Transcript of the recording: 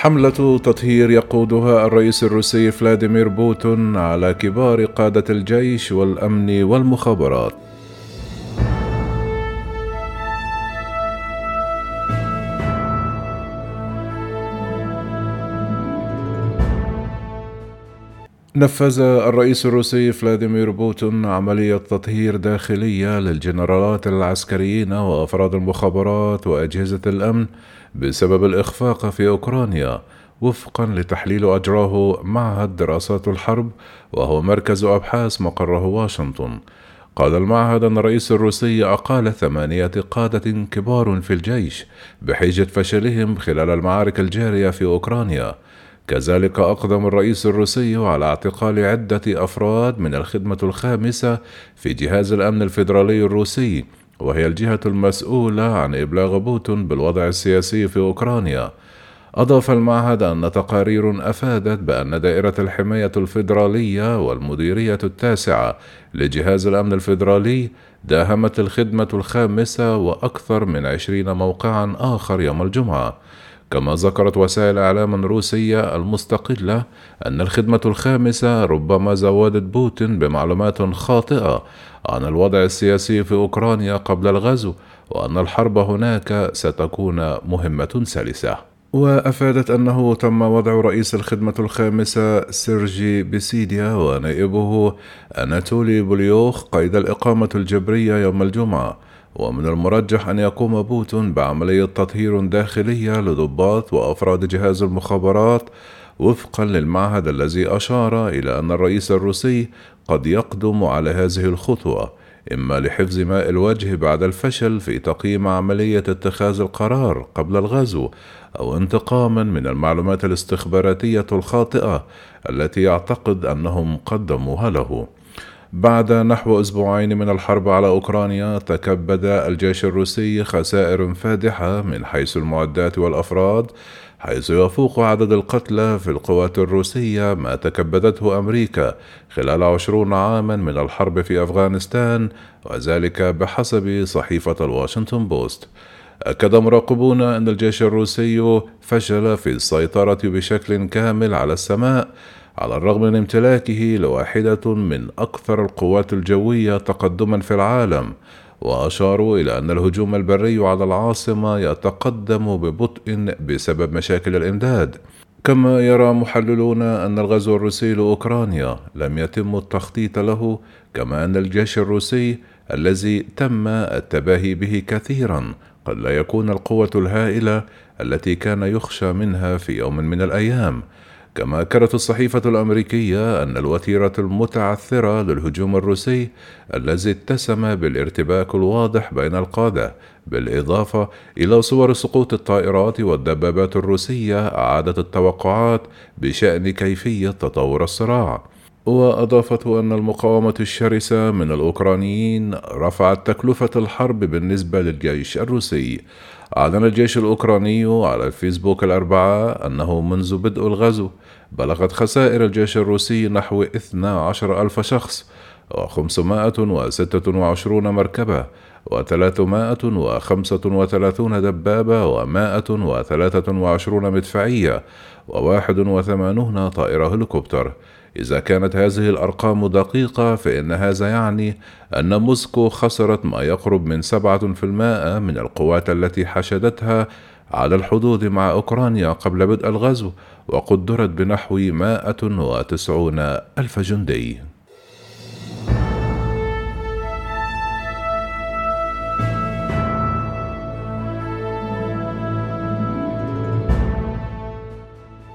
حملة تطهير يقودها الرئيس الروسي فلاديمير بوتين على كبار قادة الجيش والأمن والمخابرات. نفذ الرئيس الروسي فلاديمير بوتين عملية تطهير داخلية للجنرالات العسكريين وأفراد المخابرات وأجهزة الأمن بسبب الإخفاق في أوكرانيا وفقا لتحليل أجراه معهد دراسات الحرب وهو مركز أبحاث مقره واشنطن. قال المعهد أن الرئيس الروسي أقال ثمانية قادة كبار في الجيش بحجة فشلهم خلال المعارك الجارية في أوكرانيا كذلك أقدم الرئيس الروسي على اعتقال عدة أفراد من الخدمة الخامسة في جهاز الأمن الفيدرالي الروسي وهي الجهة المسؤولة عن إبلاغ بوتون بالوضع السياسي في أوكرانيا. أضاف المعهد أن تقارير أفادت بأن دائرة الحماية الفيدرالية والمديرية التاسعة لجهاز الأمن الفيدرالي داهمت الخدمة الخامسة وأكثر من عشرين موقعا آخر يوم الجمعة. كما ذكرت وسائل إعلام روسية المستقلة أن الخدمة الخامسة ربما زودت بوتين بمعلومات خاطئة عن الوضع السياسي في أوكرانيا قبل الغزو وأن الحرب هناك ستكون مهمة سلسة. وأفادت أنه تم وضع رئيس الخدمة الخامسة سيرجي بيسيدا ونائبه أناتولي بوليوخ قيد الإقامة الجبرية يوم الجمعة. ومن المرجح أن يقوم بوتين بعملية تطهير داخلية لضباط وأفراد جهاز المخابرات وفقا للمعهد الذي أشار إلى أن الرئيس الروسي قد يقدم على هذه الخطوة إما لحفظ ماء الوجه بعد الفشل في تقييم عملية اتخاذ القرار قبل الغزو أو انتقاما من المعلومات الاستخباراتية الخاطئة التي يعتقد أنهم قدموها له. بعد نحو أسبوعين من الحرب على أوكرانيا تكبد الجيش الروسي خسائر فادحة من حيث المعدات والأفراد حيث يفوق عدد القتلى في القوات الروسية ما تكبدته أمريكا خلال عشرون عاما من الحرب في أفغانستان وذلك بحسب صحيفة الواشنطن بوست. أكد مراقبون أن الجيش الروسي فشل في السيطرة بشكل كامل على السماء على الرغم من امتلاكه لواحدة من أكثر القوات الجوية تقدما في العالم وأشاروا إلى أن الهجوم البري على العاصمة يتقدم ببطء بسبب مشاكل الإمداد. كما يرى محللون أن الغزو الروسي لأوكرانيا لم يتم التخطيط له كما أن الجيش الروسي الذي تم التباهي به كثيرا قد لا يكون القوة الهائلة التي كان يخشى منها في يوم من الأيام. كما أكدت الصحيفة الأمريكية أن الوتيرة المتعثرة للهجوم الروسي الذي اتسم بالارتباك الواضح بين القادة بالإضافة إلى صور سقوط الطائرات والدبابات الروسية أعادت التوقعات بشأن كيفية تطور الصراع. وأضافت أن المقاومة الشرسة من الأوكرانيين رفعت تكلفة الحرب بالنسبة للجيش الروسي. أعلن الجيش الأوكراني على الفيسبوك الأربعاء أنه منذ بدء الغزو بلغت خسائر الجيش الروسي نحو 12 ألف شخص و526 مركبة و335 دبابة و123 مدفعية و81 طائرة هليكوبتر. إذا كانت هذه الأرقام دقيقة فإن هذا يعني أن موسكو خسرت ما يقرب من 7% من القوات التي حشدتها على الحدود مع أوكرانيا قبل بدء الغزو وقدرت بنحو 190 ألف جندي.